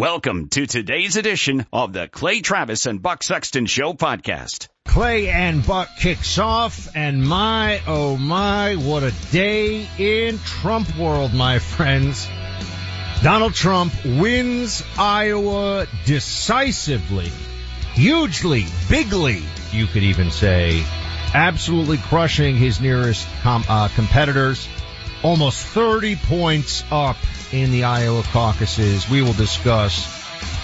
Welcome to today's edition of the Clay Travis and Buck Sexton Show podcast. Clay and Buck kicks off, and my, oh my, what a day in Trump world, my friends. Donald Trump wins Iowa decisively, hugely, bigly, you could even say, absolutely crushing his nearest com- uh, competitors, almost 30 points up in the Iowa caucuses. We will discuss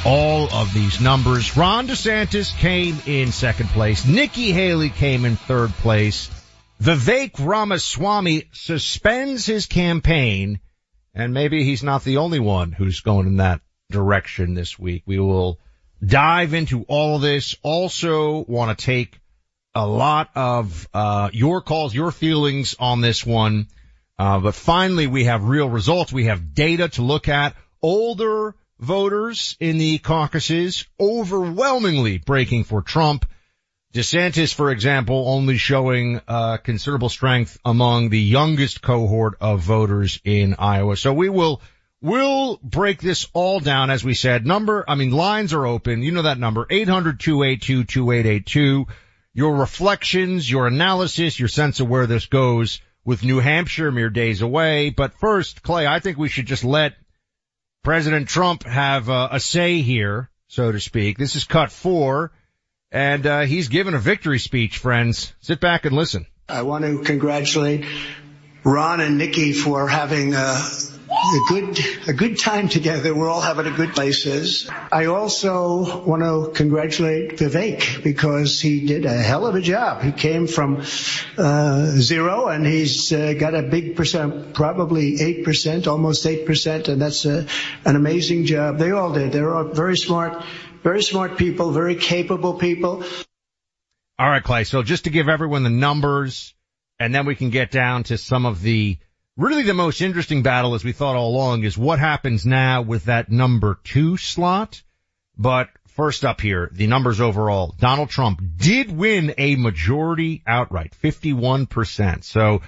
all of these numbers. Ron DeSantis came in second place. Nikki Haley came in third place. Vivek Ramaswamy suspends his campaign and maybe he's not the only one who's going in that direction this week. We will dive into all of this. Also want to take a lot of, uh, your calls, your feelings on this one. Uh, but finally we have real results. We have data to look at. Older voters in the caucuses overwhelmingly breaking for Trump. DeSantis, for example, only showing uh, considerable strength among the youngest cohort of voters in Iowa. So we will we'll break this all down as we said. Number, I mean, lines are open. You know that number 800-282-2882. Your reflections, your analysis, your sense of where this goes with New Hampshire mere days away. But first, Clay, I think we should just let President Trump have uh, a say here, so to speak. This is cut four, and uh, he's given a victory speech, friends. Sit back and listen. I want to congratulate Ron and Nikki for having uh, a good a good time together. We're all having a good places. I also want to congratulate Vivek because he did a hell of a job. He came from uh, zero and he's uh, got a big percent, probably eight percent, almost eight percent, and that's a, an amazing job. They all did. They're all very smart, very smart people, very capable people. All right, Clay. So just to give everyone the numbers, and then we can get down to some of the Really the most interesting battle, as we thought all along, is what happens now with that number two slot. But first up here, the numbers overall. Donald Trump did win a majority outright, 51%. So,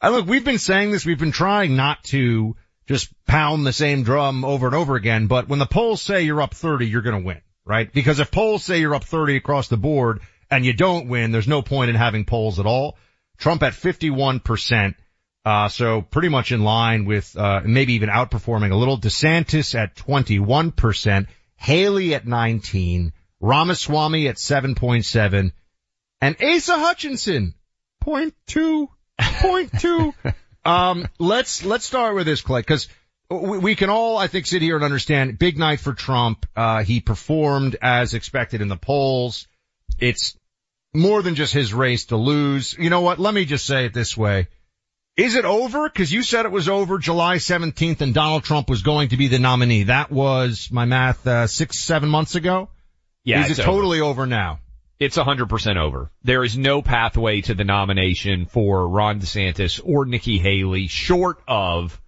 I look, we've been saying this, we've been trying not to just pound the same drum over and over again, but when the polls say you're up 30, you're gonna win, right? Because if polls say you're up 30 across the board and you don't win, there's no point in having polls at all. Trump at 51%. Uh, so pretty much in line with, uh, maybe even outperforming a little. DeSantis at 21%, Haley at 19, Ramaswamy at 7.7, and Asa Hutchinson, 0.2, 0.2. um, let's, let's start with this, Clay, cause we, we can all, I think, sit here and understand big night for Trump. Uh, he performed as expected in the polls. It's more than just his race to lose. You know what? Let me just say it this way. Is it over? Cause you said it was over July 17th and Donald Trump was going to be the nominee. That was my math, uh, six, seven months ago. Yeah. Is it totally over. over now? It's 100% over. There is no pathway to the nomination for Ron DeSantis or Nikki Haley short of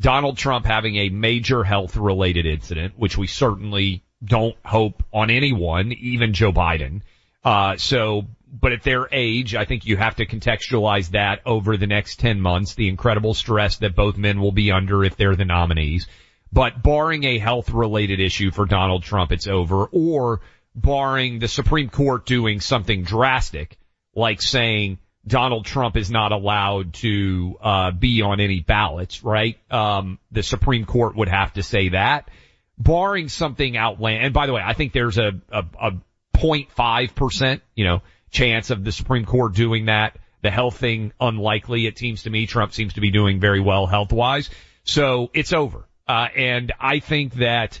Donald Trump having a major health related incident, which we certainly don't hope on anyone, even Joe Biden. Uh, so, but at their age, I think you have to contextualize that over the next 10 months, the incredible stress that both men will be under if they're the nominees. But barring a health related issue for Donald Trump, it's over, or barring the Supreme Court doing something drastic, like saying Donald Trump is not allowed to, uh, be on any ballots, right? Um, the Supreme Court would have to say that. Barring something outland, and by the way, I think there's a, a, a 0.5%, you know, chance of the Supreme Court doing that. The health thing, unlikely, it seems to me. Trump seems to be doing very well health wise. So it's over. Uh, and I think that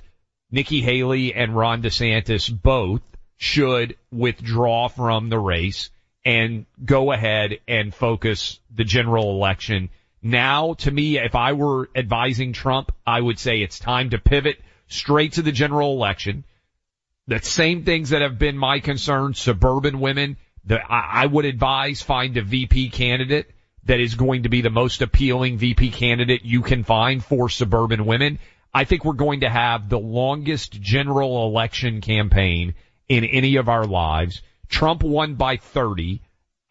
Nikki Haley and Ron DeSantis both should withdraw from the race and go ahead and focus the general election. Now, to me, if I were advising Trump, I would say it's time to pivot straight to the general election. The same things that have been my concern, suburban women, that I, I would advise find a VP candidate that is going to be the most appealing VP candidate you can find for suburban women. I think we're going to have the longest general election campaign in any of our lives. Trump won by 30.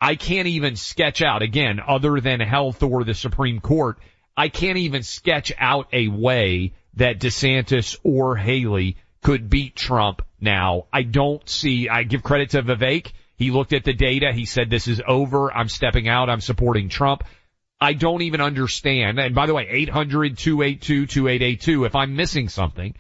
I can't even sketch out, again, other than health or the Supreme Court, I can't even sketch out a way that DeSantis or Haley could beat Trump now. I don't see, I give credit to Vivek. He looked at the data. He said, this is over. I'm stepping out. I'm supporting Trump. I don't even understand. And by the way, 800-282-2882, if I'm missing something,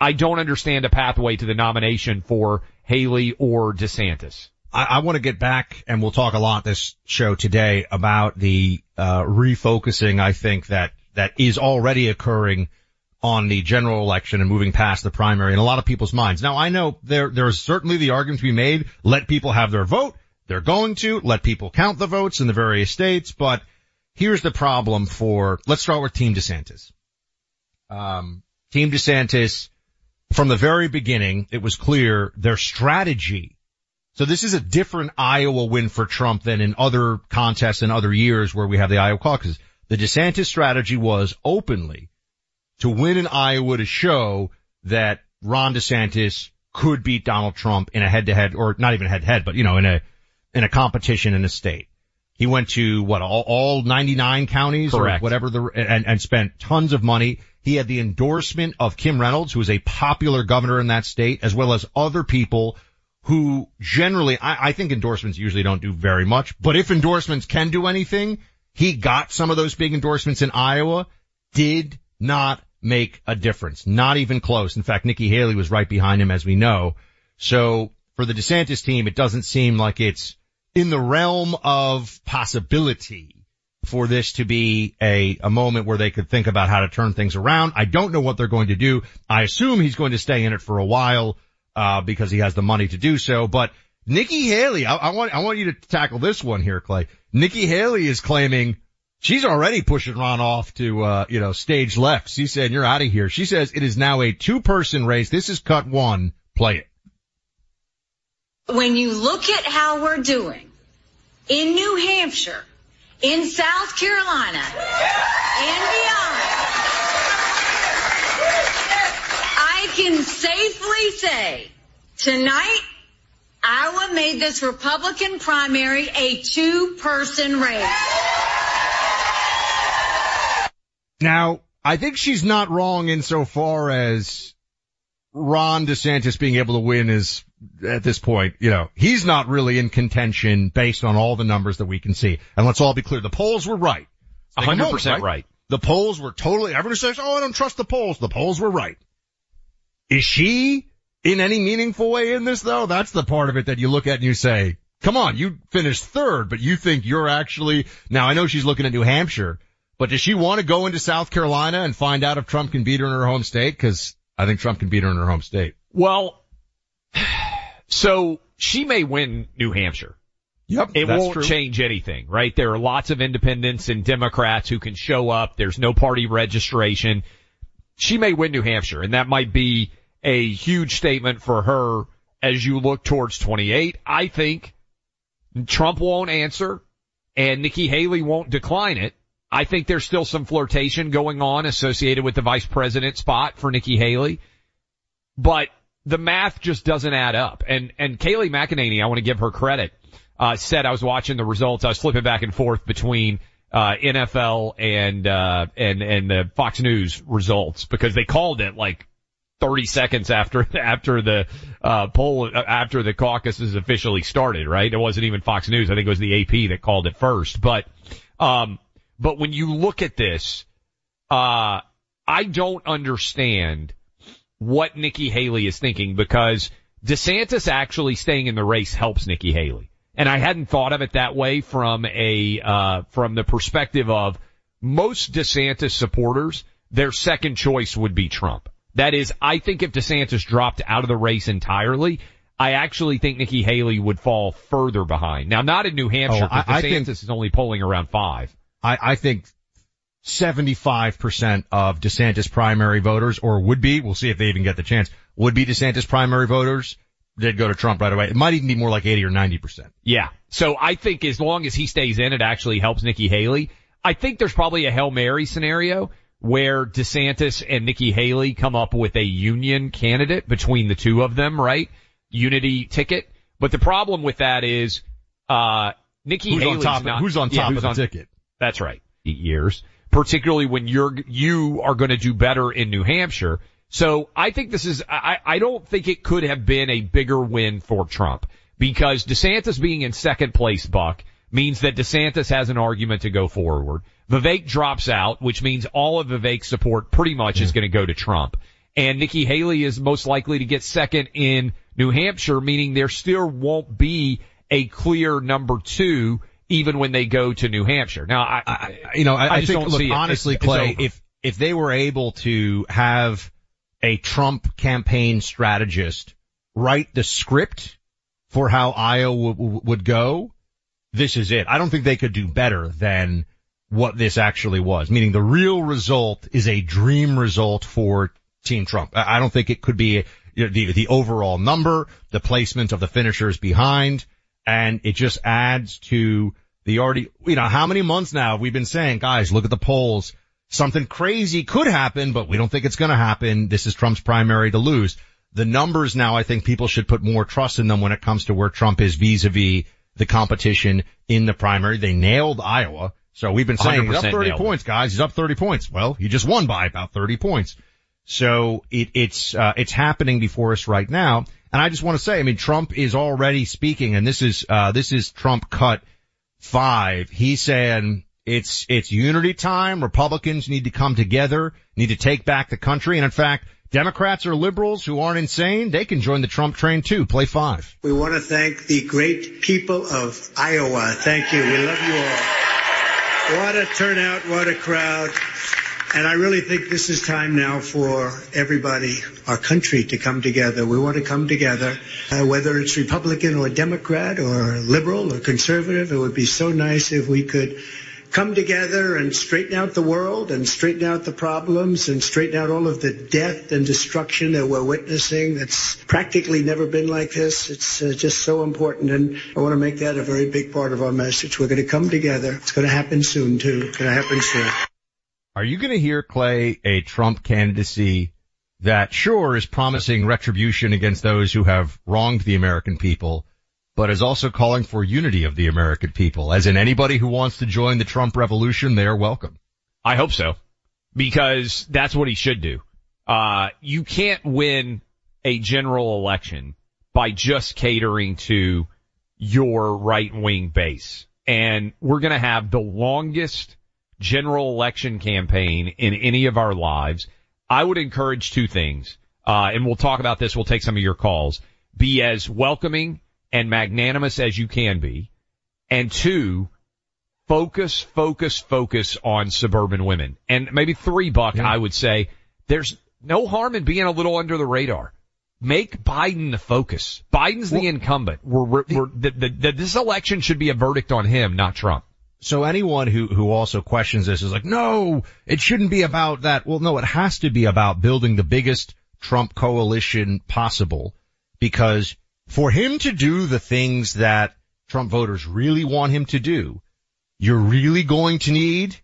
I don't understand a pathway to the nomination for Haley or DeSantis. I, I want to get back, and we'll talk a lot this show today about the uh, refocusing. I think that that is already occurring on the general election and moving past the primary in a lot of people's minds. Now, I know there there is certainly the argument to be made: let people have their vote. They're going to let people count the votes in the various states, but here's the problem for. Let's start with Team DeSantis. Um, Team DeSantis, from the very beginning, it was clear their strategy so this is a different Iowa win for Trump than in other contests and other years where we have the Iowa caucus. The DeSantis strategy was openly to win in Iowa to show that Ron DeSantis could beat Donald Trump in a head to head or not even head to head, but you know, in a, in a competition in a state. He went to what all, all 99 counties Correct. or whatever the, and, and spent tons of money. He had the endorsement of Kim Reynolds, who is a popular governor in that state, as well as other people who generally, I, I think endorsements usually don't do very much, but if endorsements can do anything, he got some of those big endorsements in Iowa, did not make a difference. Not even close. In fact, Nikki Haley was right behind him as we know. So for the DeSantis team, it doesn't seem like it's in the realm of possibility for this to be a, a moment where they could think about how to turn things around. I don't know what they're going to do. I assume he's going to stay in it for a while uh, because he has the money to do so. But Nikki Haley, I, I, want, I want you to tackle this one here, Clay. Nikki Haley is claiming she's already pushing Ron off to, uh, you know, stage left. She said, you're out of here. She says it is now a two person race. This is cut one. Play it. When you look at how we're doing in New Hampshire, in South Carolina, and beyond, I can safely say tonight Iowa made this Republican primary a two person race. Now, I think she's not wrong insofar as Ron DeSantis being able to win is at this point, you know, he's not really in contention based on all the numbers that we can see. And let's all be clear, the polls were right. Hundred percent right. The polls were totally, everyone says, oh, I don't trust the polls. The polls were right. Is she in any meaningful way in this though? That's the part of it that you look at and you say, come on, you finished third, but you think you're actually, now I know she's looking at New Hampshire, but does she want to go into South Carolina and find out if Trump can beat her in her home state? Cause I think Trump can beat her in her home state. Well, so she may win New Hampshire. Yep. It won't true. change anything, right? There are lots of independents and Democrats who can show up. There's no party registration. She may win New Hampshire and that might be a huge statement for her as you look towards 28. I think Trump won't answer and Nikki Haley won't decline it. I think there's still some flirtation going on associated with the vice president spot for Nikki Haley, but the math just doesn't add up. And, and Kayleigh McEnany, I want to give her credit, uh, said I was watching the results. I was flipping back and forth between, uh, NFL and, uh, and, and the Fox News results because they called it like 30 seconds after, after the, uh, poll, uh, after the caucuses officially started, right? It wasn't even Fox News. I think it was the AP that called it first. But, um, but when you look at this, uh, I don't understand what Nikki Haley is thinking because DeSantis actually staying in the race helps Nikki Haley. And I hadn't thought of it that way from a, uh, from the perspective of most DeSantis supporters, their second choice would be Trump. That is, I think if DeSantis dropped out of the race entirely, I actually think Nikki Haley would fall further behind. Now, not in New Hampshire, Oh, I- because I DeSantis think- is only polling around five. I, I think 75% of DeSantis primary voters, or would be, we'll see if they even get the chance, would be DeSantis primary voters, they'd go to Trump right away. It might even be more like 80 or 90%. Yeah. So I think as long as he stays in, it actually helps Nikki Haley. I think there's probably a Hail Mary scenario where DeSantis and Nikki Haley come up with a union candidate between the two of them, right? Unity ticket. But the problem with that is, uh, Nikki Who's on Haley's top of- not, who's on yeah, top of the on- ticket? That's right. Eight years. Particularly when you're, you are going to do better in New Hampshire. So I think this is, I, I don't think it could have been a bigger win for Trump because DeSantis being in second place, Buck, means that DeSantis has an argument to go forward. Vivek drops out, which means all of Vivek's support pretty much is hmm. going to go to Trump. And Nikki Haley is most likely to get second in New Hampshire, meaning there still won't be a clear number two even when they go to New Hampshire. Now, I, I You know, I, I just think, don't look, see it. honestly, It's- it's Clay, if, if they were able to have a Trump campaign strategist write the script for how Iowa w- would go, this is it. I don't think they could do better than what this actually was, meaning the real result is a dream result for Team Trump. I I don't think it could be you know, the, the overall number, the placement of the finishers behind, and it just adds to the already, you know, how many months now have we been saying, guys, look at the polls. Something crazy could happen, but we don't think it's going to happen. This is Trump's primary to lose. The numbers now, I think people should put more trust in them when it comes to where Trump is vis-a-vis the competition in the primary. They nailed Iowa. So we've been saying he's up 30 nailed it. points, guys. He's up 30 points. Well, he just won by about 30 points. So it, it's, uh, it's happening before us right now. And I just want to say, I mean, Trump is already speaking and this is, uh, this is Trump cut five. He's saying it's, it's unity time. Republicans need to come together, need to take back the country. And in fact, Democrats or liberals who aren't insane, they can join the Trump train too. Play five. We want to thank the great people of Iowa. Thank you. We love you all. What a turnout, what a crowd. And I really think this is time now for everybody, our country to come together. We want to come together, uh, whether it's Republican or Democrat or liberal or conservative. It would be so nice if we could come together and straighten out the world and straighten out the problems and straighten out all of the death and destruction that we're witnessing. That's practically never been like this. It's uh, just so important. And I want to make that a very big part of our message. We're going to come together. It's going to happen soon too. It's going to happen soon. Are you going to hear Clay a Trump candidacy that sure is promising retribution against those who have wronged the American people, but is also calling for unity of the American people? As in anybody who wants to join the Trump revolution, they are welcome. I hope so. Because that's what he should do. Uh, you can't win a general election by just catering to your right wing base. And we're going to have the longest general election campaign in any of our lives. I would encourage two things. Uh, and we'll talk about this. We'll take some of your calls. Be as welcoming and magnanimous as you can be. And two, focus, focus, focus on suburban women. And maybe three, Buck, I would say there's no harm in being a little under the radar. Make Biden the focus. Biden's the incumbent. We're, we're, we're the, the, the, this election should be a verdict on him, not Trump. So anyone who, who also questions this is like, no, it shouldn't be about that. Well, no, it has to be about building the biggest Trump coalition possible because for him to do the things that Trump voters really want him to do, you're really going to need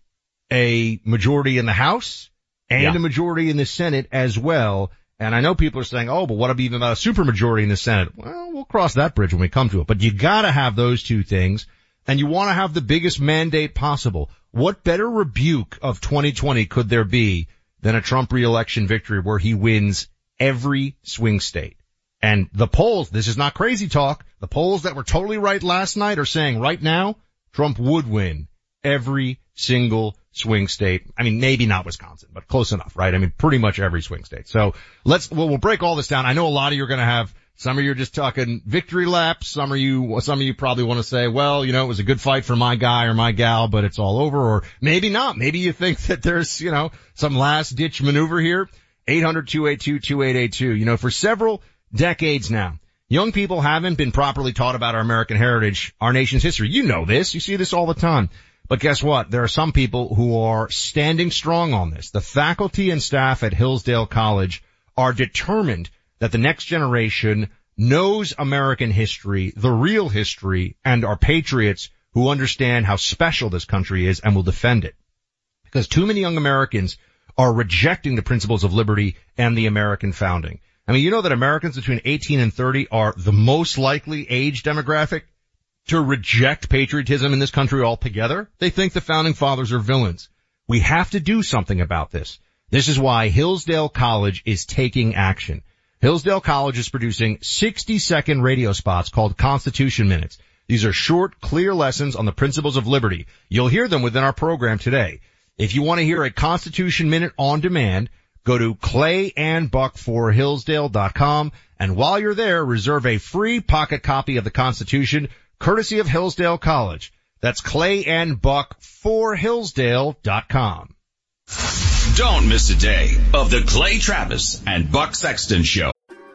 a majority in the House and Yeah. a majority in the Senate as well. And I know people are saying, oh, but what about even about a supermajority in the Senate? Well, we'll cross that bridge when we come to it. But you gotta have those two things and you want to have the biggest mandate possible. What better rebuke of 2020 could there be than a Trump reelection victory where he wins every swing state? And the polls, this is not crazy talk. The polls that were totally right last night are saying right now, Trump would win every single swing state. I mean, maybe not Wisconsin, but close enough, right? I mean, pretty much every swing state. So let's, well, we'll break all this down. I know a lot of you are going to have, some of you are just talking victory laps. Some of you, some of you probably want to say, well, you know, it was a good fight for my guy or my gal, but it's all over. Or maybe not. Maybe you think that there's, you know, some last ditch maneuver here. 800-282-2882. You know, for several decades now, young people haven't been properly taught about our American heritage, our nation's history. You know this. You see this all the time. But guess what? There are some people who are standing strong on this. The faculty and staff at Hillsdale College are determined that the next generation knows American history, the real history, and are patriots who understand how special this country is and will defend it. Because too many young Americans are rejecting the principles of liberty and the American founding. I mean, you know that Americans between 18 and 30 are the most likely age demographic to reject patriotism in this country altogether. They think the founding fathers are villains. We have to do something about this. This is why Hillsdale College is taking action. Hillsdale College is producing 60 second radio spots called Constitution Minutes. These are short, clear lessons on the principles of liberty. You'll hear them within our program today. If you want to hear a Constitution Minute on demand, go to clayandbuck4hillsdale.com and while you're there, reserve a free pocket copy of the Constitution courtesy of Hillsdale College. That's clayandbuck4hillsdale.com. Don't miss a day of the Clay Travis and Buck Sexton Show.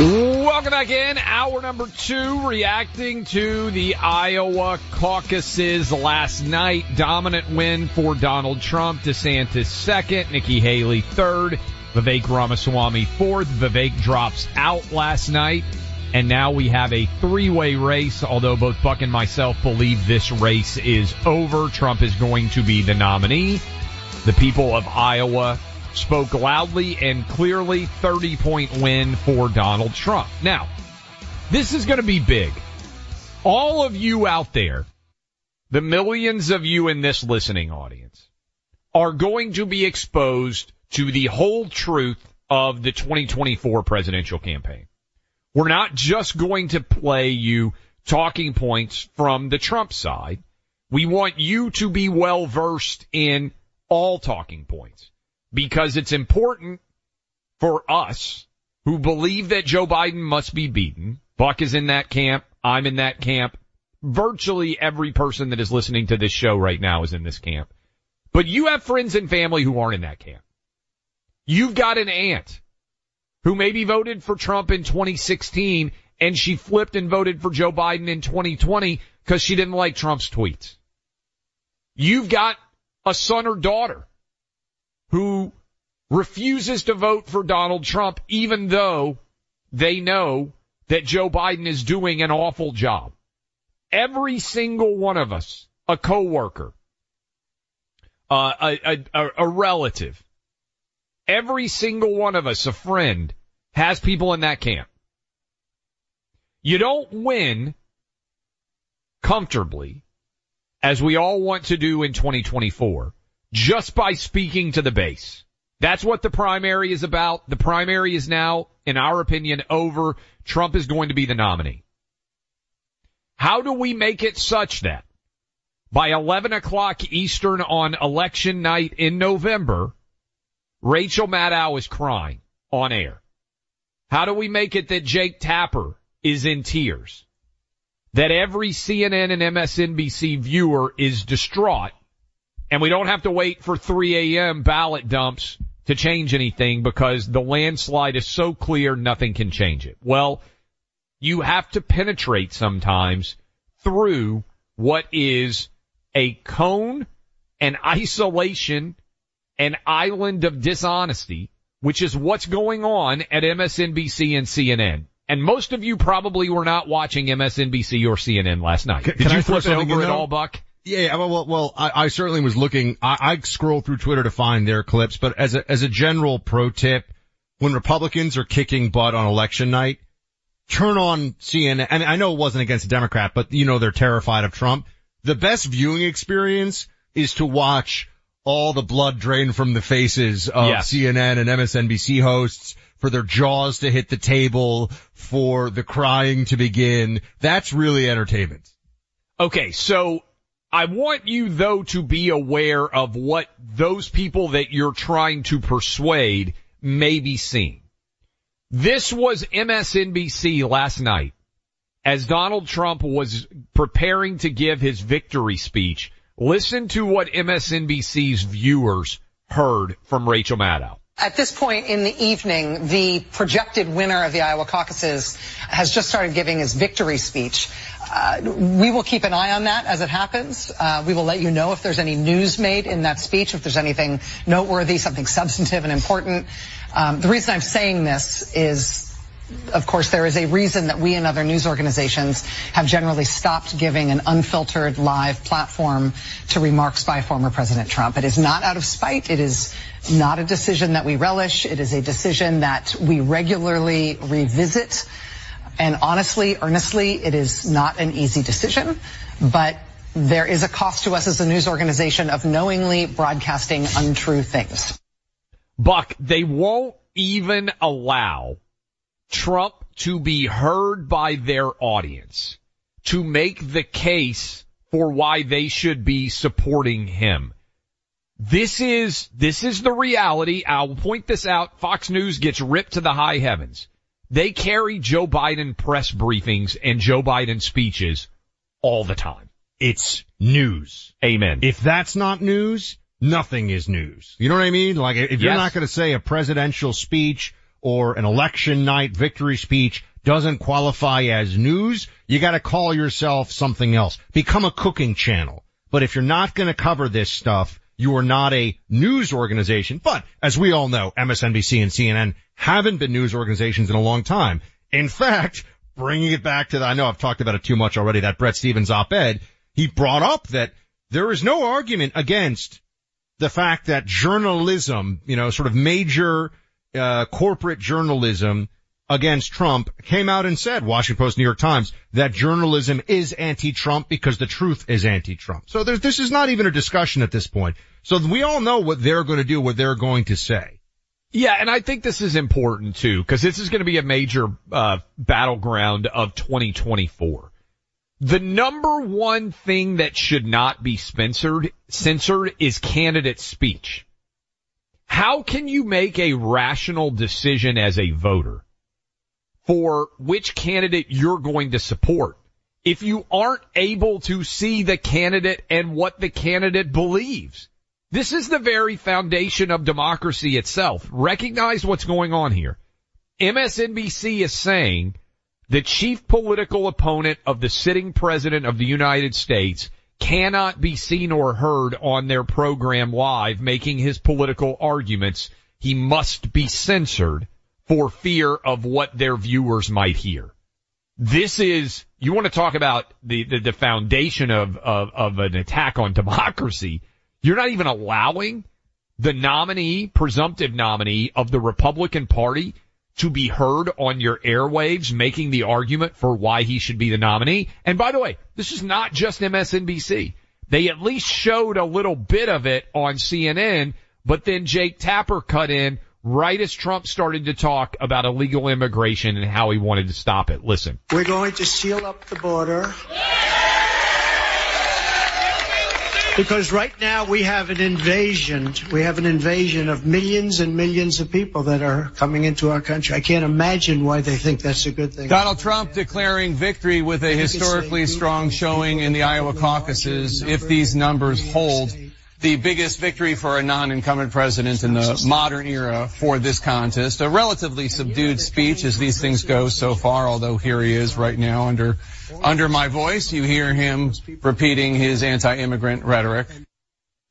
Welcome back in. Hour number two, reacting to the Iowa caucuses last night. Dominant win for Donald Trump. DeSantis second. Nikki Haley third. Vivek Ramaswamy fourth. Vivek drops out last night. And now we have a three-way race, although both Buck and myself believe this race is over. Trump is going to be the nominee. The people of Iowa spoke loudly and clearly 30 point win for Donald Trump. Now, this is going to be big. All of you out there, the millions of you in this listening audience are going to be exposed to the whole truth of the 2024 presidential campaign. We're not just going to play you talking points from the Trump side. We want you to be well versed in all talking points because it's important for us who believe that Joe Biden must be beaten. Buck is in that camp. I'm in that camp. Virtually every person that is listening to this show right now is in this camp. But you have friends and family who aren't in that camp. You've got an aunt who maybe voted for Trump in 2016 and she flipped and voted for Joe Biden in 2020 because she didn't like Trump's tweets. You've got a son or daughter who refuses to vote for Donald Trump even though they know that Joe Biden is doing an awful job. Every single one of us, a coworker, uh, a, a, a relative, every single one of us, a friend, has people in that camp. You don't win comfortably, as we all want to do in 2024, just by speaking to the base. That's what the primary is about. The primary is now, in our opinion, over. Trump is going to be the nominee. How do we make it such that by 11 o'clock Eastern on election night in November, Rachel Maddow is crying on air? How do we make it that Jake Tapper is in tears? That every CNN and MSNBC viewer is distraught and we don't have to wait for 3 a.m. ballot dumps to change anything because the landslide is so clear nothing can change it. Well, you have to penetrate sometimes through what is a cone, an isolation, an island of dishonesty, which is what's going on at MSNBC and CNN. And most of you probably were not watching MSNBC or CNN last night. Can, Did can you I flip it over at all, Buck? Yeah, well, well, well I, I certainly was looking. I, I scroll through Twitter to find their clips, but as a as a general pro tip, when Republicans are kicking butt on election night, turn on CNN. And I know it wasn't against a Democrat, but you know they're terrified of Trump. The best viewing experience is to watch all the blood drain from the faces of Yes. CNN and MSNBC hosts for their jaws to hit the table, for the crying to begin. That's really entertainment. Okay, so I want you though to be aware of what those people that you're trying to persuade may be seeing. This was MSNBC last night as Donald Trump was preparing to give his victory speech. Listen to what MSNBC's viewers heard from Rachel Maddow. At this point in the evening, the projected winner of the Iowa caucuses has just started giving his victory speech. Uh, we will keep an eye on that as it happens. Uh, we will let you know if there's any news made in that speech, if there's anything noteworthy, something substantive and important. Um, the reason I'm saying this is of course, there is a reason that we and other news organizations have generally stopped giving an unfiltered live platform to remarks by former President Trump. It is not out of spite. It is not a decision that we relish. It is a decision that we regularly revisit. And honestly, earnestly, it is not an easy decision, but there is a cost to us as a news organization of knowingly broadcasting untrue things. Buck, they won't even allow Trump to be heard by their audience to make the case for why they should be supporting him. This is, this is the reality. I'll point this out. Fox News gets ripped to the high heavens. They carry Joe Biden press briefings and Joe Biden speeches all the time. It's news. Amen. If that's not news, nothing is news. You know what I mean? Like if you're Yes. not going to say a presidential speech or an election night victory speech doesn't qualify as news, you got to call yourself something else. Become a cooking channel. But if you're not going to cover this stuff, you are not a news organization. But as we all know, MSNBC and CNN haven't been news organizations in a long time. In fact, bringing it back to the, I know I've talked about it too much already, that Bret Stephens op-ed, he brought up that there is no argument against the fact that journalism, you know, sort of major, uh, corporate journalism against Trump came out and said, Washington Post, New York Times, that journalism is anti-Trump because the truth is anti-Trump. So this is not even a discussion at this point. So we all know what they're going to do, what they're going to say. Yeah, and I think this is important too, because this is going to be a major uh, battleground of 2024. The number one thing that should not be censored, censored is candidate speech. How can you make a rational decision as a voter for which candidate you're going to support if you aren't able to see the candidate and what the candidate believes? This is the very foundation of democracy itself. Recognize what's going on here. MSNBC is saying the chief political opponent of the sitting president of the United States cannot be seen or heard on their program live making his political arguments. He must be censored for fear of what their viewers might hear. This is, you want to talk about the, the, the foundation of, of, of an attack on democracy. You're not even allowing the nominee, presumptive nominee of the Republican Party to be heard on your airwaves making the argument for why he should be the nominee. And by the way, this is not just MSNBC. They at least showed a little bit of it on CNN, but then Jake Tapper cut in right as Trump started to talk about illegal immigration and how he wanted to stop it. Listen. We're going to seal up the border. Because right now we have an invasion. We have an invasion of millions and millions of people that are coming into our country. I can't imagine why they think that's a good thing. Donald Trump declaring victory with a historically strong showing in the Iowa caucuses. If these numbers hold, the biggest victory for a non-incumbent president in the modern era for this contest. A relatively subdued speech as these things go so far, although here he is right now under under my voice. You hear him repeating his anti-immigrant rhetoric.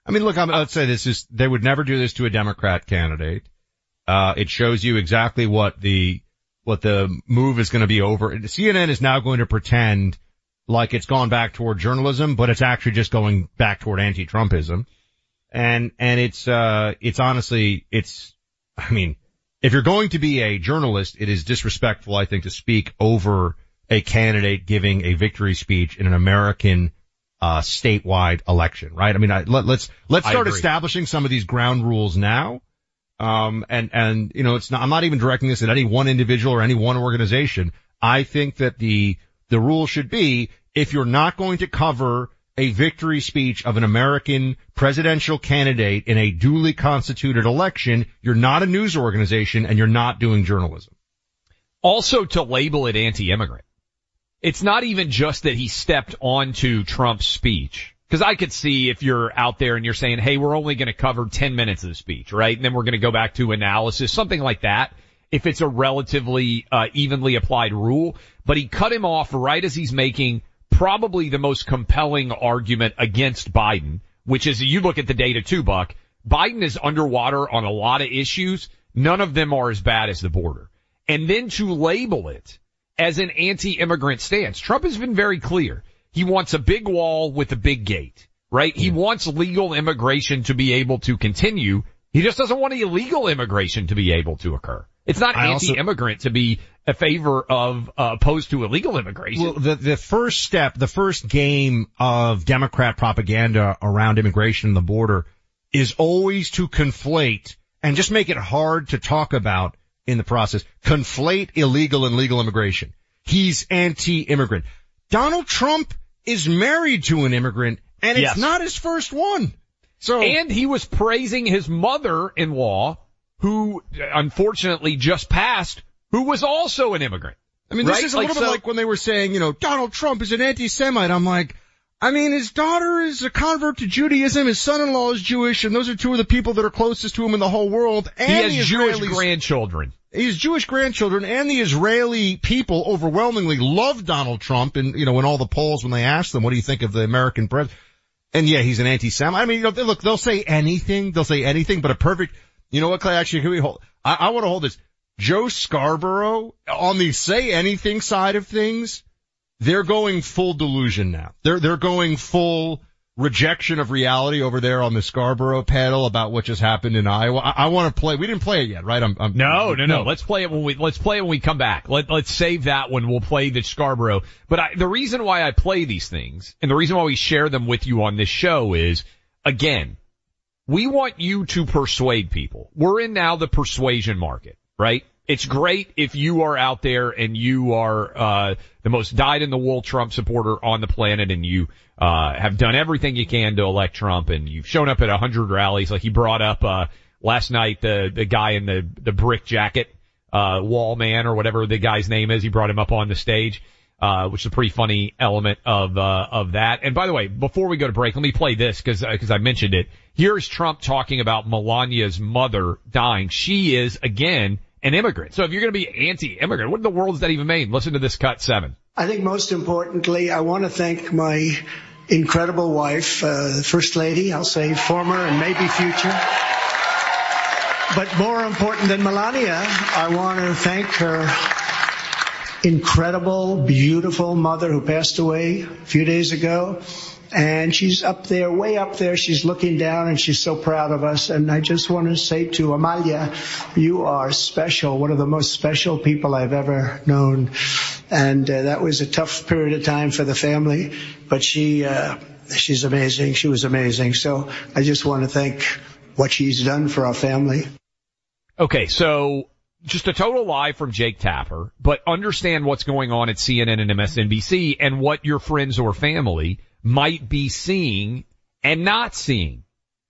I mean, look, I'm, I'd say this is, they would never do this to a Democrat candidate. Uh, it shows you exactly what the, what the move is going to be over. CNN is now going to pretend like it's gone back toward journalism, but it's actually just going back toward anti-Trumpism. And, and it's, uh, it's honestly, it's, I mean, if you're going to be a journalist, it is disrespectful, I think, to speak over a candidate giving a victory speech in an American, uh, statewide election, right? I mean, I, let, let's, let's start establishing some of these ground rules now. Um, and, and, you know, it's not, I'm not even directing this at any one individual or any one organization. I think that the, the rule should be if you're not going to cover a victory speech of an American presidential candidate in a duly constituted election, you're not a news organization and you're not doing journalism. Also to label it anti-immigrant. It's not even just that he stepped onto Trump's speech. Cause I could see if you're out there and you're saying, hey, we're only going to cover 10 minutes of the speech, right? And then we're going to go back to analysis, something like that. If it's a relatively, uh, evenly applied rule, but he cut him off right as he's making probably the most compelling argument against Biden, which is you look at the data too, Buck. Biden is underwater on a lot of issues. None of them are as bad as the border. And then to label it as an anti-immigrant stance. Trump has been very clear. He wants a big wall with a big gate, right? He wants legal immigration to be able to continue. He just doesn't want illegal immigration to be able to occur. It's not I anti-immigrant to be a favor of, uh, opposed to illegal immigration. Well, the, the first step, the first game of Democrat propaganda around immigration and the border is always to conflate and just make it hard to talk about in the process. Conflate illegal and legal immigration. He's anti-immigrant. Donald Trump is married to an immigrant and it's Yes. not his first one. So, and he was praising his mother-in-law, who unfortunately just passed, who was also an immigrant. I mean, this Right? is a Like, little bit so- like when they were saying, you know, Donald Trump is an anti-Semite. I'm like, I mean, his daughter is a convert to Judaism. His son-in-law is Jewish, and those are two of the people that are closest to him in the whole world. And he has Jewish grandchildren. His Jewish grandchildren and the Israeli people overwhelmingly love Donald Trump, and you know, in all the polls when they ask them, "What do you think of the American president?" And yeah, he's an anti-Semite. I mean, you know, they- look, they'll say anything. They'll say anything, but a perfect. You know what, Clay? Actually, can we hold? I, I want to hold this. Joe Scarborough on the say anything side of things, they're going full delusion now. They're, they're going full rejection of reality over there on the Scarborough panel about what just happened in Iowa. I, I want to play. We didn't play it yet, right? I'm, I'm, no, no, no. Let's play it when we let's play it when we come back. Let let's save that one. we'll play the Scarborough. But I, the reason why I play these things and the reason why we share them with you on this show is again, we want you to persuade people. We're in now the persuasion market, right? It's great if you are out there and you are uh, the most dyed in the wool Trump supporter on the planet and you uh, have done everything you can to elect Trump and you've shown up at a hundred rallies like he brought up uh, last night the the guy in the the brick jacket uh, wall man or whatever the guy's name is he brought him up on the stage uh, which is a pretty funny element of uh, of that. And by the way, before we go to break, let me play this because because I mentioned it. Here's Trump talking about Melania's mother dying. She is again an immigrant. So if you're going to be anti-immigrant, what in the world does that even mean? Listen to this cut seven. I think most importantly, I want to thank my incredible wife, uh, First Lady, I'll say former and maybe future. But more important than Melania, I want to thank her incredible, beautiful mother who passed away a few days ago. And she's up there, way up there. She's looking down and she's so proud of us. And I just want to say to Amalia, you are special, one of the most special people I've ever known. And uh, that was a tough period of time for the family, but she, uh, she's amazing. She was amazing. So I just want to thank what she's done for our family. Okay. So just a total lie from Jake Tapper, but understand what's going on at CNN and MSNBC and what your friends or family might be seeing and not seeing.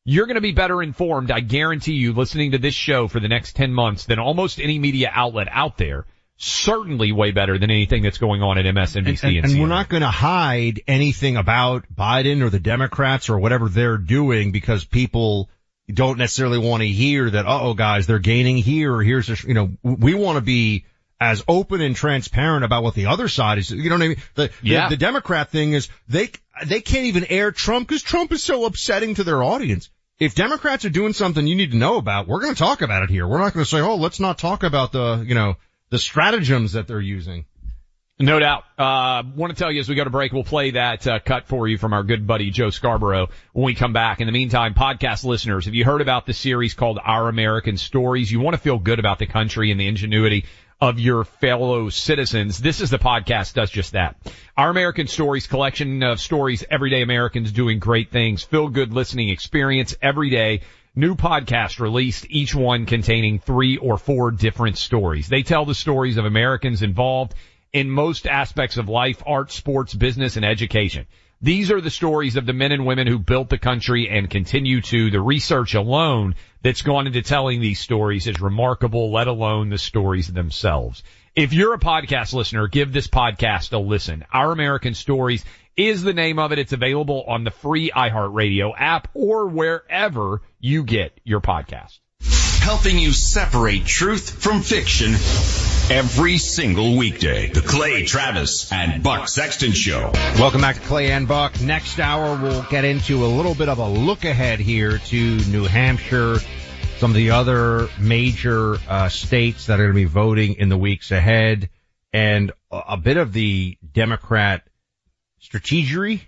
You're going to be better informed, I guarantee you, listening to this show for the next 10 months than almost any media outlet out there. Certainly way better than anything that's going on at MSNBC and, and, and, and we're not going to hide anything about Biden or the Democrats or whatever they're doing because people don't necessarily want to hear that, oh guys, they're gaining here or here's, a, you know, we want to be as open and transparent about what the other side is. You know what I mean? The, yeah. the, the Democrat thing is they, they can't even air Trump because Trump is so upsetting to their audience. If Democrats are doing something you need to know about, we're going to talk about it here. We're not going to say, oh, let's not talk about the, you know, the stratagems that they're using. No doubt. Uh, want to tell you as we go to break, we'll play that uh, cut for you from our good buddy Joe Scarborough when we come back. In the meantime, podcast listeners, have you heard about the series called Our American Stories? You want to feel good about the country and the ingenuity of your fellow citizens. This is the podcast does just that. Our American Stories collection of stories, everyday Americans doing great things, feel good listening experience every day. New podcast released, each one containing three or four different stories. They tell the stories of Americans involved in most aspects of life, art, sports, business, and education. These are the stories of the men and women who built the country and continue to. The research alone that's gone into telling these stories is remarkable, let alone the stories themselves. If you're a podcast listener, give this podcast a listen. Our American Stories is the name of it. It's available on the free iHeartRadio app or wherever you get your podcast. Helping you separate truth from fiction every single weekday. The Clay Travis and Buck Sexton Show. Welcome back to Clay and Buck. Next hour, we'll get into a little bit of a look ahead here to New Hampshire, some of the other major uh, states that are going to be voting in the weeks ahead, and a, a bit of the Democrat strategery,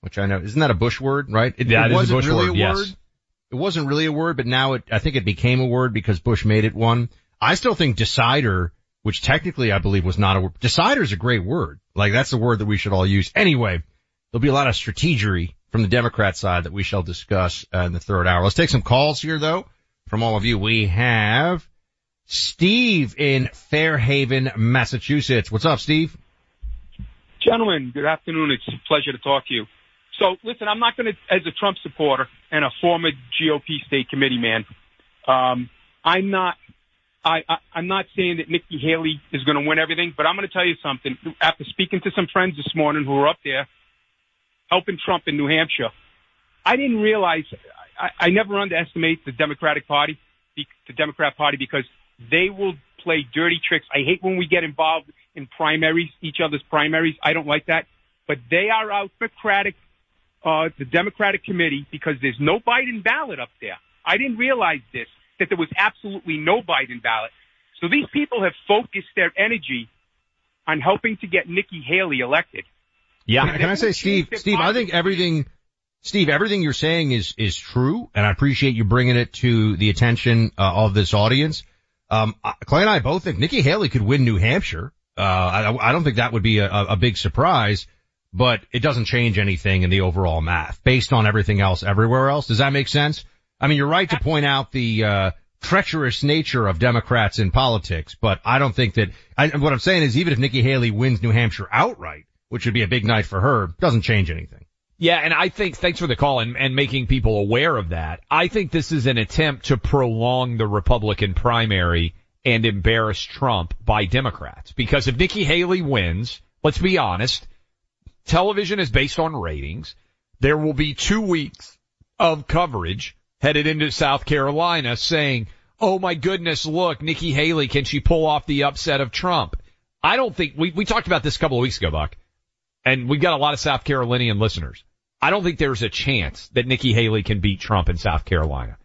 which I know isn't that a Bush word, right? It, yeah, it it wasn't Bush really word, a yes. word. It wasn't really a word, but now it, I think it became a word because Bush made it one. I still think decider, which technically I believe was not a word. Decider is a great word. Like that's the word that we should all use. Anyway, there'll be a lot of strategery from the Democrat side that we shall discuss uh, in the third hour. Let's take some calls here though from all of you. We have Steve in Fairhaven, Massachusetts. What's up, Steve? Gentlemen, good afternoon. It's a pleasure to talk to you. So listen, I'm not going to, as a Trump supporter and a former GOP state committee man, um, I'm not, I, I, I'm not saying that Nikki Haley is going to win everything, but I'm going to tell you something. After speaking to some friends this morning who were up there helping Trump in New Hampshire, I didn't realize, I, I never underestimate the Democratic Party, the Democrat Party, because they will play dirty tricks. I hate when we get involved in primaries, each other's primaries. I don't like that. But they are autocratic uh, the Democratic committee because there's no Biden ballot up there. I didn't realize this, that there was absolutely no Biden ballot. So these people have focused their energy on helping to get Nikki Haley elected. Yeah. Can I say, Steve, Steve, I think everything, Steve, everything you're saying is, is true. And I appreciate you bringing it to the attention uh, of this audience. Um, Clay and I both think Nikki Haley could win New Hampshire. Uh, I, I don't think that would be a, a big surprise, but it doesn't change anything in the overall math based on everything else everywhere else. Does that make sense? I mean, you're right to point out the, uh, treacherous nature of Democrats in politics, but I don't think that, I, what I'm saying is even if Nikki Haley wins New Hampshire outright, which would be a big night for her, doesn't change anything. Yeah, and I think, thanks for the call and, and making people aware of that. I think this is an attempt to prolong the Republican primary and embarrass Trump by Democrats. Because if Nikki Haley wins, let's be honest, television is based on ratings. There will be two weeks of coverage headed into South Carolina saying, oh my goodness, look, Nikki Haley, can she pull off the upset of Trump? I don't think, we, we talked about this a couple of weeks ago, Buck, and we've got a lot of South Carolinian listeners. I don't think there's a chance that Nikki Haley can beat Trump in South Carolina,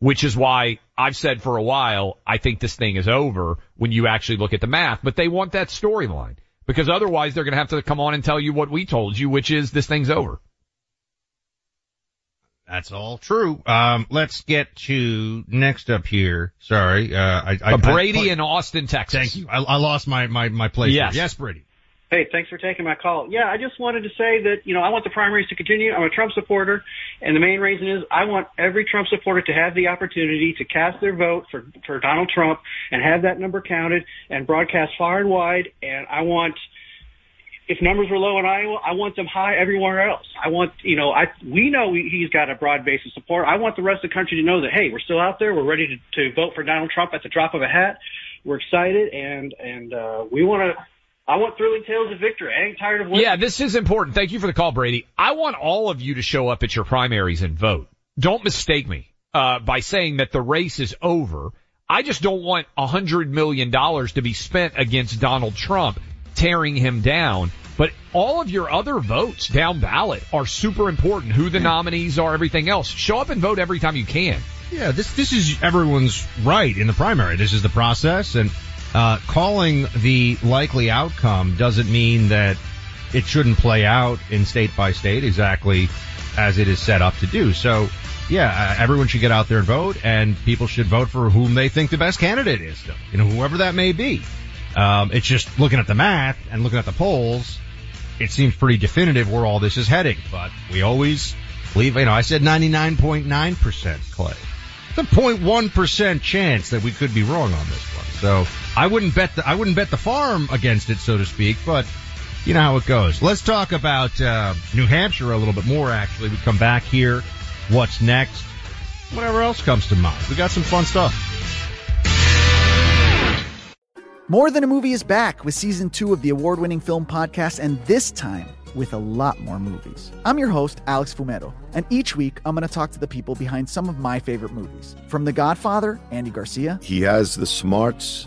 which is why I've said for a while, I think this thing is over when you actually look at the math, but they want that storyline because otherwise they're going to have to come on and tell you what we told you, which is this thing's over. That's all true. Um, let's get to next up here. Sorry, uh, I, I, Brady I, in Austin, Texas. Thank you. I, I lost my my my place. Yes, here. yes, Brady. Hey, thanks for taking my call. Yeah, I just wanted to say that, you know, I want the primaries to continue. I'm a Trump supporter, and the main reason is I want every Trump supporter to have the opportunity to cast their vote for, for Donald Trump and have that number counted and broadcast far and wide. And I want, if numbers were low in Iowa, I want them high everywhere else. I want, you know, I we know he's got a broad base of support. I want the rest of the country to know that hey, we're still out there. We're ready to, to vote for Donald Trump at the drop of a hat. We're excited, and and uh, we want to. I want thrilling tales of victory. I ain't tired of winning. Yeah, this is important. Thank you for the call, Brady. I want all of you to show up at your primaries and vote. Don't mistake me uh, by saying that the race is over. I just don't want a hundred million dollars to be spent against Donald Trump tearing him down. But all of your other votes down ballot are super important. Who the nominees are, everything else. Show up and vote every time you can. Yeah, this this is everyone's right in the primary. This is the process, and uh, calling the likely outcome doesn't mean that it shouldn't play out in state by state exactly as it is set up to do. So, yeah, uh, everyone should get out there and vote, and people should vote for whom they think the best candidate is, you know, whoever that may be. Um, it's just looking at the math and looking at the polls, it seems pretty definitive where all this is heading. But we always believe, you know, I said 99.9% Clay. It's a 0.1% chance that we could be wrong on this one. So I wouldn't bet the, I wouldn't bet the farm against it, so to speak, but you know how it goes. Let's talk about, uh, New Hampshire a little bit more actually. We come back here. What's next? Whatever else comes to mind. We got some fun stuff. More Than a Movie is back with season two of the award winning film podcast, and this time with a lot more movies. I'm your host, Alex Fumero, and each week I'm going to talk to the people behind some of my favorite movies. From The Godfather, Andy Garcia. He has the smarts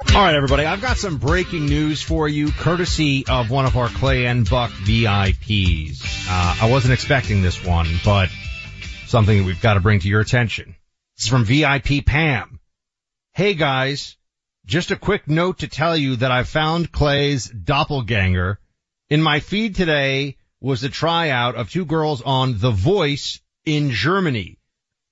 All right, everybody. I've got some breaking news for you, courtesy of one of our Clay and Buck VIPs. Uh, I wasn't expecting this one, but something that we've got to bring to your attention. Is from VIP Pam. Hey guys, just a quick note to tell you that I found Clay's doppelganger. In my feed today was a tryout of two girls on The Voice in Germany.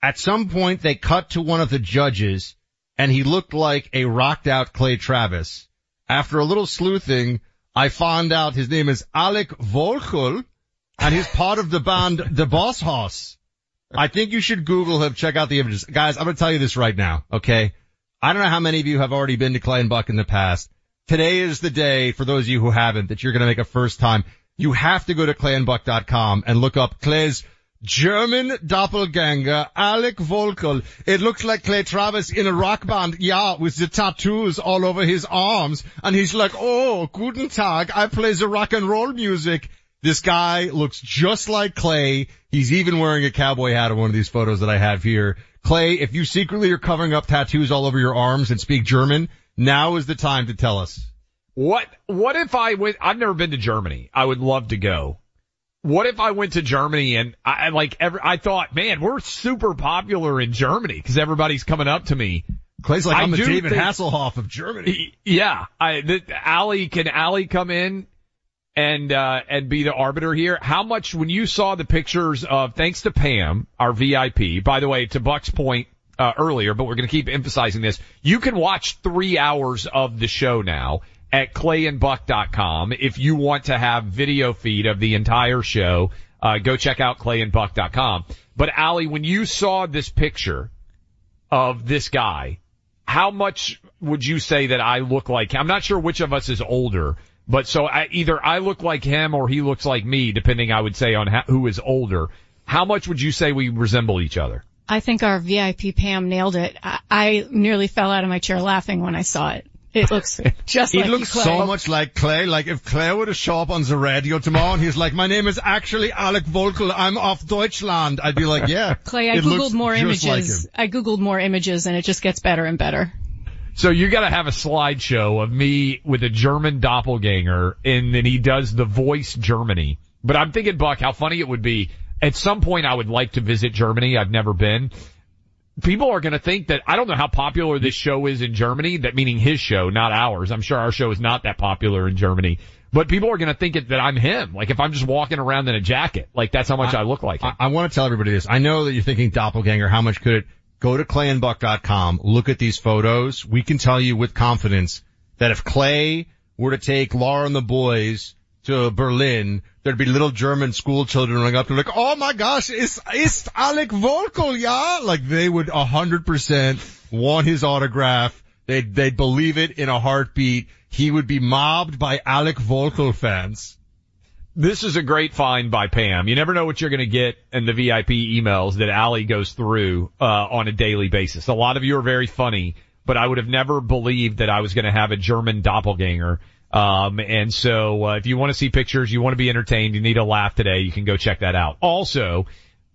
At some point they cut to one of the judges and he looked like a rocked out Clay Travis. After a little sleuthing, I found out his name is Alec Volkel and he's part of the band The Boss Hoss. I think you should Google him, check out the images. Guys, I'm going to tell you this right now, okay? I don't know how many of you have already been to Clay and Buck in the past. Today is the day, for those of you who haven't, that you're going to make a first time. You have to go to clayandbuck.com and look up Clay's German doppelganger, Alec Volkel. It looks like Clay Travis in a rock band, yeah, with the tattoos all over his arms. And he's like, oh, guten Tag, I play the rock and roll music. This guy looks just like Clay. He's even wearing a cowboy hat in one of these photos that I have here. Clay, if you secretly are covering up tattoos all over your arms and speak German, now is the time to tell us. What, what if I went, I've never been to Germany. I would love to go. What if I went to Germany and I like every, I thought, man, we're super popular in Germany because everybody's coming up to me. Clay's like, I I'm the do David think- Hasselhoff of Germany. Yeah, I, the, Ali, can Ali come in and, uh, and be the arbiter here? How much, when you saw the pictures of, thanks to Pam, our VIP, by the way, to Buck's point, uh, earlier, but we're going to keep emphasizing this. You can watch three hours of the show now at clayandbuck.com. If you want to have video feed of the entire show, uh, go check out clayandbuck.com. But Ali, when you saw this picture of this guy, how much would you say that I look like? Him? I'm not sure which of us is older, but so I, either I look like him or he looks like me, depending I would say on how, who is older. How much would you say we resemble each other? I think our VIP Pam nailed it. I, I nearly fell out of my chair laughing when I saw it. It looks just he like looks Clay. so much like Clay. Like if Clay were to show up on the radio tomorrow and he's like, "My name is actually Alec Volkel. I'm off Deutschland," I'd be like, "Yeah." Clay, I googled more just like images. I googled more images, and it just gets better and better. So you gotta have a slideshow of me with a German doppelganger and then he does the voice Germany. But I'm thinking, Buck, how funny it would be. At some point I would like to visit Germany. I've never been. People are gonna think that, I don't know how popular this show is in Germany, that meaning his show, not ours. I'm sure our show is not that popular in Germany. But people are gonna think it, that I'm him. Like if I'm just walking around in a jacket. Like that's how much I, look like him. I, I want to tell everybody this. I know that you're thinking doppelganger. How much could it? Go to clayandbuck.com. Look at these photos. We can tell you with confidence that if Clay were to take Laura and the boys to Berlin, there'd be little German school children running up to like, oh my gosh, it's, it's Alec Volkel, yeah? Like they would a hundred percent want his autograph. They'd, they'd believe it in a heartbeat. He would be mobbed by Alec Volkel fans. This is a great find by Pam. You never know what you're going to get in the VIP emails that Allie goes through uh, on a daily basis. A lot of you are very funny, but I would have never believed that I was going to have a German doppelganger. Um, and so uh, if you want to see pictures, you want to be entertained, you need a laugh today, you can go check that out. Also,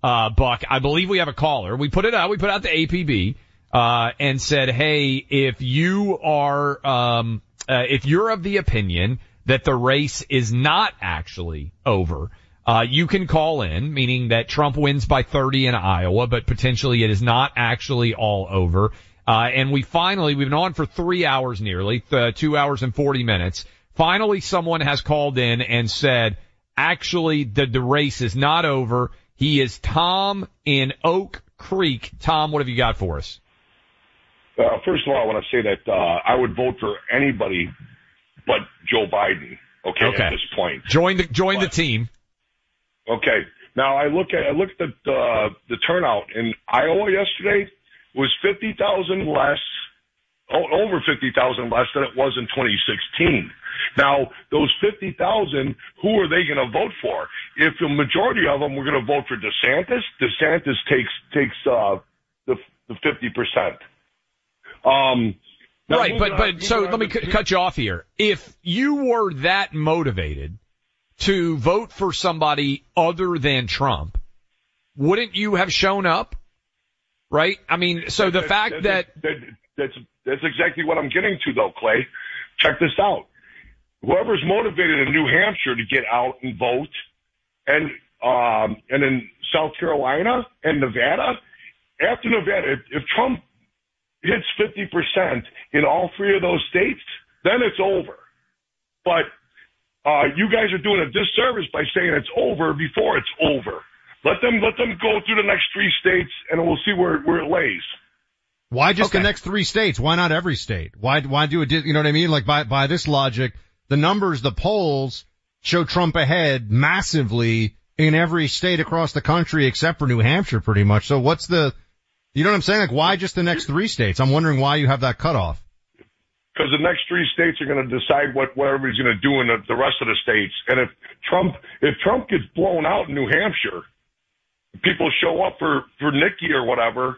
uh, Buck, I believe we have a caller. We put it out. We put out the APB uh, and said, hey, if you are, um, uh, if you're of the opinion that the race is not actually over, uh, you can call in, meaning that Trump wins by 30 in Iowa, but potentially it is not actually all over. Uh, and we finally, we've been on for three hours nearly, uh, two hours and 40 minutes. Finally, someone has called in and said, actually, the, the race is not over. He is Tom in Oak Creek. Tom, what have you got for us? Uh, first of all, I want to say that uh, I would vote for anybody but Joe Biden. Okay, Okay. at this point. Join the join the team. Okay. Now I look at I looked at uh, the turnout in Iowa yesterday was fifty thousand less, over fifty thousand less than it was in 2016. Now those fifty thousand, who are they going to vote for? If the majority of them were going to vote for DeSantis, DeSantis takes takes uh, the the fifty percent. Um, now right, but on- but so let me to- cut you off here. If you were that motivated to vote for somebody other than Trump, wouldn't you have shown up? Right? I mean, so the fact that that, that's that's exactly what I'm getting to though, Clay. Check this out. Whoever's motivated in New Hampshire to get out and vote, and um, and in South Carolina and Nevada, after Nevada, if, if Trump hits 50 percent in all three of those states, then it's over. But uh, you guys are doing a disservice by saying it's over before it's over. Let them let them go through the next three states, and we'll see where where it lays. Why just Okay. the next three states? Why not every state? Why, why do it, you know what I mean? Like by, by this logic, the numbers, the polls show Trump ahead massively in every state across the country except for New Hampshire pretty much. So what's the, you know what I'm saying? Like why just the next three states? I'm wondering why you have that cutoff. because the next three states are going to decide what what everybody's going to do in the, the rest of the states. And if Trump if Trump gets blown out in New Hampshire, people show up for for Nikki or whatever,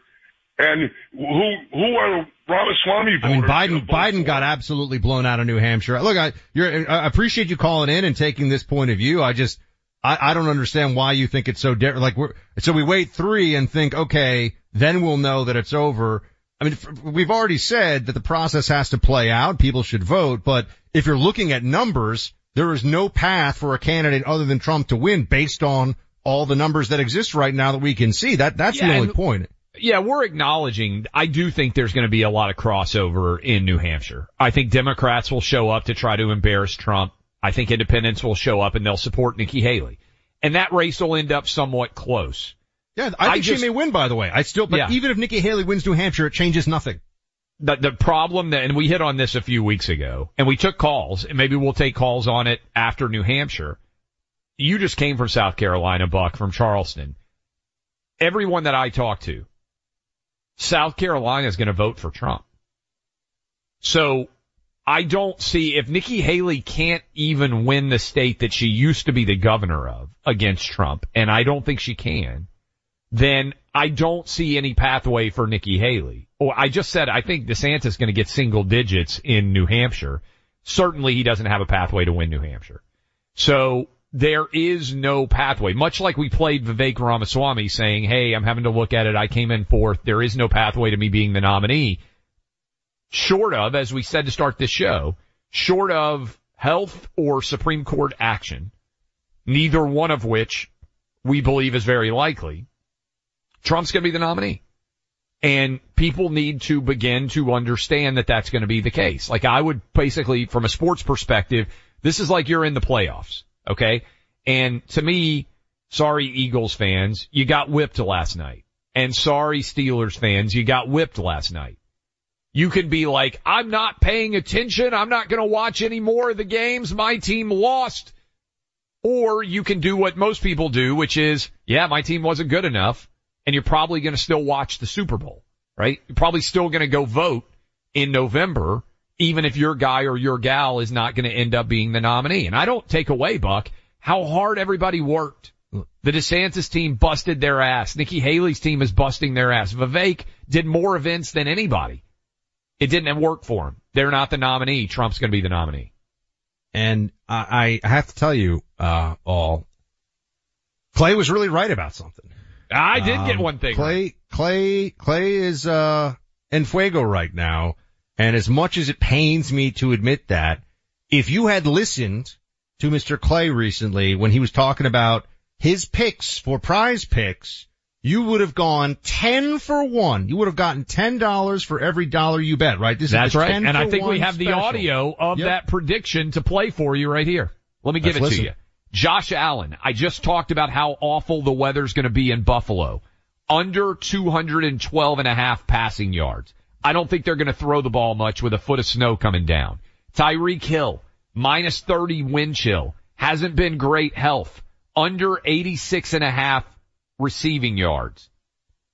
and who who are Ramaswamy voters? I mean, Biden, Biden for? got absolutely blown out of New Hampshire. Look, I, you're, I appreciate you calling in and taking this point of view. I just, I, I don't understand why you think it's so different. Like we're, so we wait three and think, okay, then we'll know that it's over. I mean, we've already said that the process has to play out. People should vote, but if you're looking at numbers, there is no path for a candidate other than Trump to win based on all the numbers that exist right now that we can see. That, that's Yeah, the only and- point. Yeah, we're acknowledging, I do think there's going to be a lot of crossover in New Hampshire. I think Democrats will show up to try to embarrass Trump. I think independents will show up and they'll support Nikki Haley. And that race will end up somewhat close. Yeah, I I think just- she may win, by the way. I still, but Yeah. even if Nikki Haley wins New Hampshire, it changes nothing. The, the problem that, and we hit on this a few weeks ago, and we took calls, and maybe we'll take calls on it after New Hampshire. You just came from South Carolina, Buck, from Charleston. Everyone that I talk to, South Carolina is going to vote for Trump. So I don't see if Nikki Haley can't even win the state that she used to be the governor of against Trump, and I don't think she can, then I don't see any pathway for Nikki Haley. Or I just said I think DeSantis is going to get single digits in New Hampshire. Certainly he doesn't have a pathway to win New Hampshire. So there is no pathway. Much like we played Vivek Ramaswamy saying, hey, I'm having to look at it. I came in fourth. There is no pathway to me being the nominee. Short of, as we said to start this show, short of health or Supreme Court action, neither one of which we believe is very likely, Trump's going to be the nominee. And people need to begin to understand that that's going to be the case. Like I would basically, from a sports perspective, this is like you're in the playoffs. Okay. And to me, sorry Eagles fans, you got whipped last night. And sorry Steelers fans, you got whipped last night. You can be like, I'm not paying attention. I'm not going to watch any more of the games. My team lost. Or you can do what most people do, which is, yeah, my team wasn't good enough. And you're probably going to still watch the Super Bowl, right? You're probably still going to go vote in November, even if your guy or your gal is not going to end up being the nominee. And I don't take away, Buck, how hard everybody worked. The DeSantis team busted their ass. Nikki Haley's team is busting their ass. Vivek did more events than anybody. It didn't work for him. They're not the nominee. Trump's going to be the nominee. And I, I have to tell you, uh, all, Clay was really right about something. I did get Um, one thing. Clay, Clay, Clay is, uh, en fuego right now. And as much as it pains me to admit that, if you had listened to Mr. Clay recently when he was talking about his picks for prize picks, you would have gone 10 for one. You would have gotten $10 for every dollar you bet, right? This That's right. 10 And I think we have the audio of Yep. that prediction to play for you right here. Let me give Let's it listen. to you. Josh Allen, I just talked about how awful the weather's going to be in Buffalo. Under 212 and a half passing yards. I don't think they're going to throw the ball much with a foot of snow coming down. Tyreek Hill, minus 30 wind chill. Hasn't been great health. Under 86 and a half receiving yards.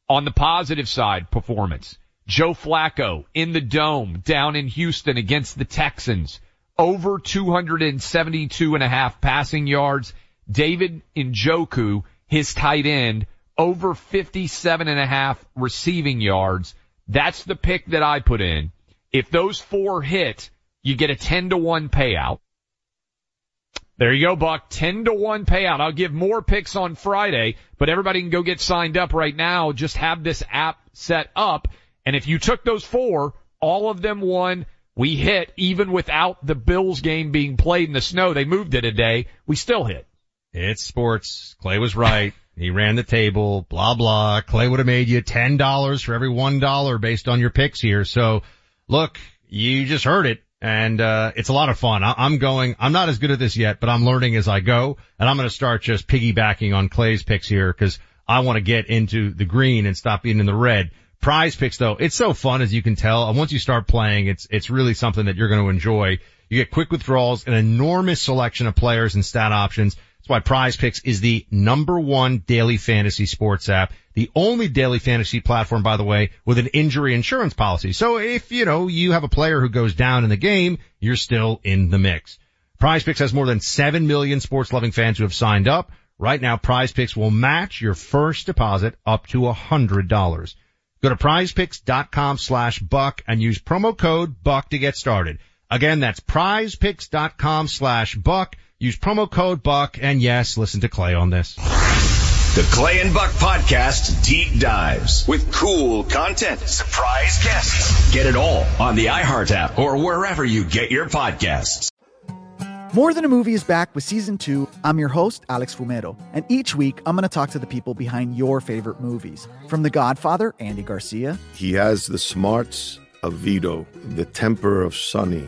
On the positive side, performance. Joe Flacco in the dome down in Houston against the Texans. Over 272 and a half passing yards. David Njoku, his tight end, over 57 and a half receiving yards. That's the pick that I put in. If those four hit, you get a 10 to 1 payout. There you go, Buck. 10 to 1 payout. I'll give more picks on Friday, but everybody can go get signed up right now. Just have this app set up. And if you took those four, all of them won. We hit even without the Bills game being played in the snow. They moved it a day. We still hit. It's sports. Clay was right. He ran the table, blah, blah. Clay would have made you $10 for every $1 based on your picks here. So look, you just heard it and, uh, it's a lot of fun. I- I'm going, I'm not as good at this yet, but I'm learning as I go and I'm going to start just piggybacking on Clay's picks here because I want to get into the green and stop being in the red. Prize picks though, it's so fun as you can tell. And once you start playing, it's, it's really something that you're going to enjoy. You get quick withdrawals, an enormous selection of players and stat options. That's why Prize Picks is the number one daily fantasy sports app. The only daily fantasy platform, by the way, with an injury insurance policy. So if, you know, you have a player who goes down in the game, you're still in the mix. Prize Picks has more than 7 million sports loving fans who have signed up. Right now, Prize Picks will match your first deposit up to $100. Go to prizepicks.com slash buck and use promo code buck to get started. Again, that's prizepicks.com slash buck. Use promo code buck and yes, listen to Clay on this. The Clay and Buck Podcast deep dives with cool content, surprise guests. Get it all on the iHeart app or wherever you get your podcasts. More Than a Movie is back with season two. I'm your host, Alex Fumero, and each week I'm going to talk to the people behind your favorite movies. From The Godfather, Andy Garcia, He has the smarts of Vito, the temper of Sonny,